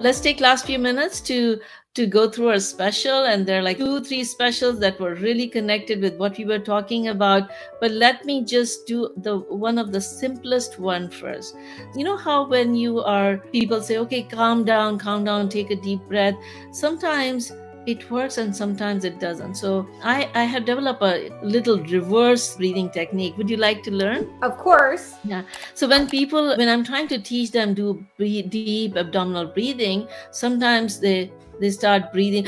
let's take last few minutes to to go through our special and there are like two three specials that were really connected with what we were talking about. But let me just do the one of the simplest one first. You know how when you are people say okay calm down calm down take a deep breath. Sometimes it works and sometimes it doesn't. So I, I have developed a little reverse breathing technique. Would you like to learn? Of course. Yeah. So when people, when I'm trying to teach them do breathe, deep abdominal breathing, sometimes they they start breathing.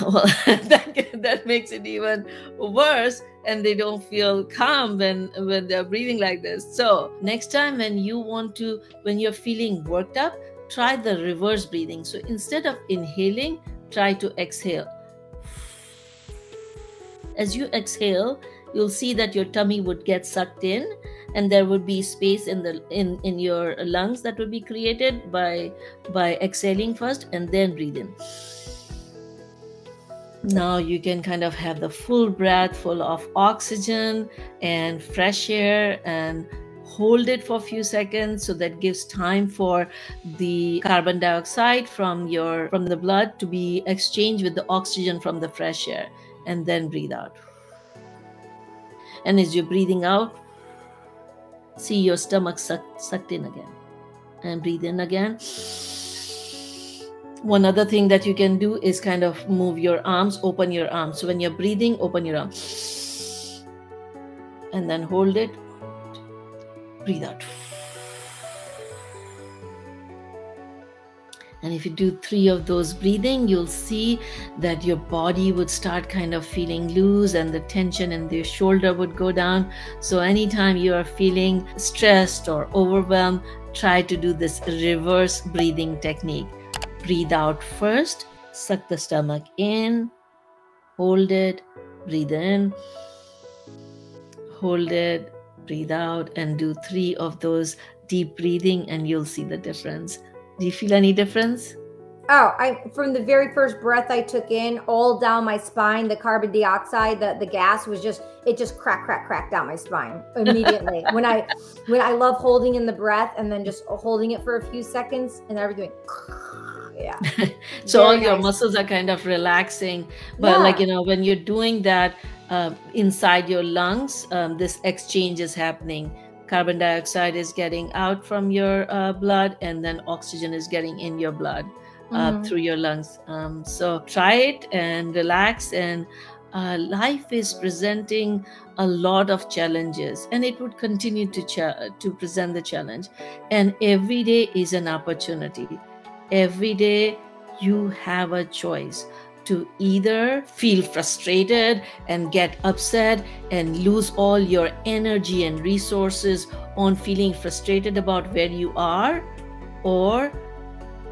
well, that, that makes it even worse and they don't feel calm when when they're breathing like this so next time when you want to when you're feeling worked up try the reverse breathing. So instead of inhaling, try to exhale. As you exhale, you'll see that your tummy would get sucked in and there would be space in the in in your lungs that would be created by by exhaling first and then breathe in now you can kind of have the full breath full of oxygen and fresh air and hold it for a few seconds so that gives time for the carbon dioxide from your from the blood to be exchanged with the oxygen from the fresh air and then breathe out. And as you're breathing out see your stomach suck, sucked in again. And breathe in again. One other thing that you can do is kind of move your arms open your arms. So when you're breathing open your arms. And then hold it breathe out. And if you do three of those breathing, you'll see that your body would start kind of feeling loose and the tension in the shoulder would go down. So, anytime you are feeling stressed or overwhelmed, try to do this reverse breathing technique. Breathe out first, suck the stomach in, hold it, breathe in, hold it, breathe out and do three of those deep breathing and you'll see the difference. Do you feel any difference? Oh, I from the very first breath I took in, all down my spine, the carbon dioxide, the, the gas was just it just crack, crack, crack down my spine immediately. when I when I love holding in the breath and then just holding it for a few seconds and everything yeah. so all nice. your muscles are kind of relaxing. But yeah. like you know, when you're doing that, uh, inside your lungs, um, this exchange is happening. Carbon dioxide is getting out from your uh, blood, and then oxygen is getting in your blood uh, mm-hmm. through your lungs. Um, so try it and relax. And uh, life is presenting a lot of challenges, and it would continue to ch- to present the challenge. And every day is an opportunity. Every day you have a choice to either feel frustrated and get upset and lose all your energy and resources on feeling frustrated about where you are or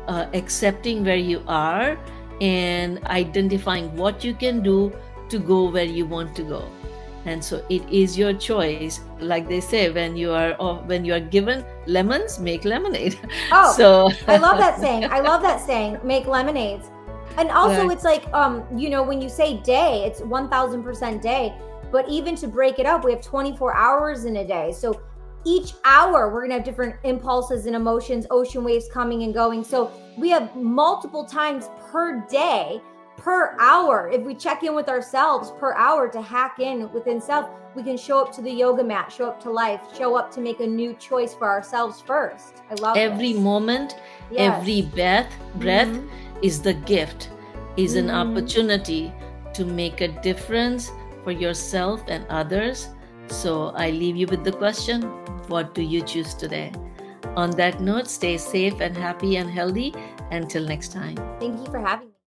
uh, accepting where you are and identifying what you can do to go where you want to go and so it is your choice like they say when you are when you are given lemons make lemonade oh so i love that saying i love that saying make lemonades and also, it's like, um, you know, when you say day, it's 1000% day. But even to break it up, we have 24 hours in a day. So each hour, we're going to have different impulses and emotions, ocean waves coming and going. So we have multiple times per day, per hour. If we check in with ourselves per hour to hack in within self, we can show up to the yoga mat, show up to life, show up to make a new choice for ourselves first. I love every this. moment, yes. every breath, breath. Mm-hmm is the gift, is mm. an opportunity to make a difference for yourself and others. So I leave you with the question what do you choose today? On that note, stay safe and happy and healthy. Until next time. Thank you for having me.